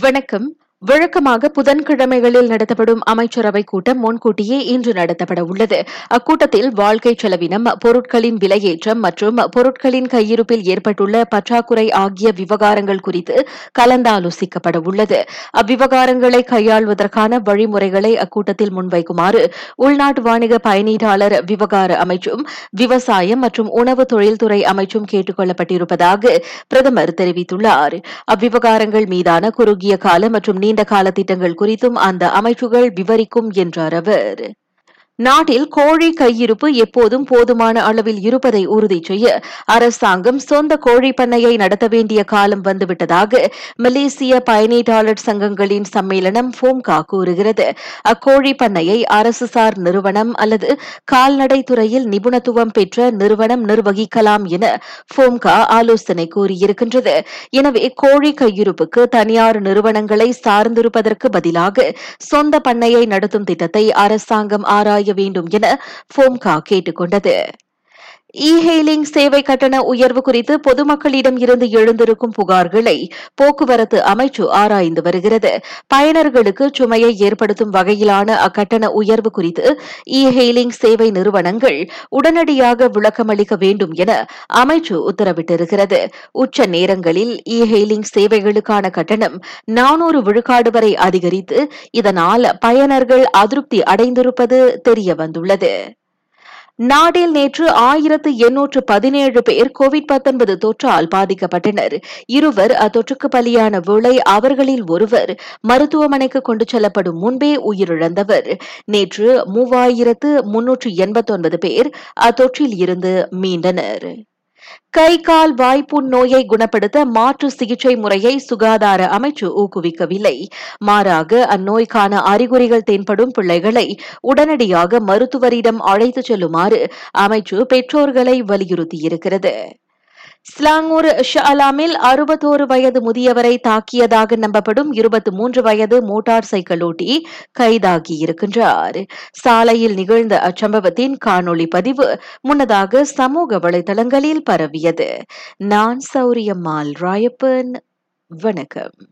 வணக்கம். வழக்கமாக புதன்கிழமைகளில் நடத்தப்படும் அமைச்சரவை கூட்டம் முன்கூட்டியே இன்று நடத்தப்பட உள்ளது. அக்கூட்டத்தில் வாழ்க்கை செலவினம் பொருட்களின் விலையேற்றம் மற்றும் பொருட்களின் கையிருப்பில் ஏற்பட்டுள்ள பற்றாக்குறை ஆகிய விவகாரங்கள் குறித்து கலந்தாலோசிக்கப்பட உள்ளது. அவ்விவகாரங்களை கையாள்வதற்கான வழிமுறைகளை அக்கூட்டத்தில் முன்வைக்குமாறு உள்நாட்டு வாணிக பயணீட்டாளர் விவகார அமைச்சும் விவசாயம் மற்றும் உணவு தொழில்துறை அமைச்சும் கேட்டுக் கொள்ளப்பட்டிருப்பதாக பிரதமர் தெரிவித்துள்ளார். அவ்விவகாரங்கள் மீதான குறுகிய கால மற்றும் நீண்ட கால திட்டங்கள் குறித்தும் அந்த அமைச்சுகள் விவரிக்கும் என்றார் அவர். நாட்டில் கோழி கையிருப்பு எப்போதும் போதுமான அளவில் இருப்பதை உறுதி செய்ய அரசாங்கம் சொந்த கோழி பண்ணையை நடத்த வேண்டிய காலம் வந்துவிட்டதாக மலேசிய பயணீட்டாளர் சங்கங்களின் சம்மேளனம் ஃபோம்கா கூறுகிறது. அக்கோழி பண்ணையை அரசுசார் நிறுவனம் அல்லது கால்நடை துறையில் நிபுணத்துவம் பெற்ற நிறுவனம் நிர்வகிக்கலாம் என ஃபோம்கா ஆலோசனை கூறியிருக்கின்றது. எனவே கோழி கையிருப்புக்கு தனியார் நிறுவனங்களை சார்ந்திருப்பதற்கு பதிலாக சொந்த பண்ணையை நடத்தும் திட்டத்தை அரசாங்கம் ஆராய வேண்டும் என ஃபோம்கா கேட்டுக்கொண்டது. இ ஹெய்லிங் சேவை கட்டண உயர்வு குறித்து பொதுமக்களிடம் இருந்து எழுந்திருக்கும் புகார்களை போக்குவரத்து அமைச்சு ஆராய்ந்து வருகிறது. பயனர்களுக்கு சுமையை ஏற்படுத்தும் வகையிலான அக்கட்டண உயர்வு குறித்து இ ஹெய்லிங் சேவை நிறுவனங்கள் உடனடியாக விளக்கமளிக்க வேண்டும் என அமைச்சு உத்தரவிட்டிருக்கிறது. உச்ச நேரங்களில் இ ஹெய்லிங் சேவைகளுக்கான கட்டணம் நானூறு விழுக்காடு வரை அதிகரித்து இதனால் பயனர்கள் அதிருப்தி அடைந்திருப்பது தெரியவந்துள்ளது. நாட்டில் நேற்று ஆயிரத்து எண்ணூற்று பதினேழு பேர் கோவிட் தொற்றால் பாதிக்கப்பட்டனர். இருவர் அத்தொற்றுக்கு பலியான விளை அவர்களில் ஒருவர் மருத்துவமனைக்கு கொண்டு செல்லப்படும் முன்பே உயிரிழந்தவர். நேற்று மூவாயிரத்து முன்னூற்று எண்பத்தொன்பது பேர் அத்தொற்றில் இருந்து மீண்டனர். கை கால் வாய்ப்புண் நோயை குணப்படுத்த மாற்று சிகிச்சை முறையை சுகாதார அமைச்சு ஊக்குவிக்கவில்லை. மாறாக அந்நோய்க்கான அறிகுறிகள் தென்படும் பிள்ளைகளை உடனடியாக மருத்துவரிடம் அழைத்துச் செல்லுமாறு அமைச்சு பெற்றோர்களை வலியுறுத்தியிருக்கிறது. ஸ்லாங்கூர் ஷாலாமில் அறுபத்தோரு வயது முதியவரை தாக்கியதாக நம்பப்படும் இருபத்தி மூன்று வயது மோட்டார் சைக்கிள் ஓட்டி கைதாகியிருக்கின்றார் சாலையில் நிகழ்ந்த அச்சம்பவத்தின் காணொளி பதிவு முன்னதாக சமூக வலைதளங்களில் பரவியது. நான் சௌரியம்மாள் ராயப்பன். வணக்கம்.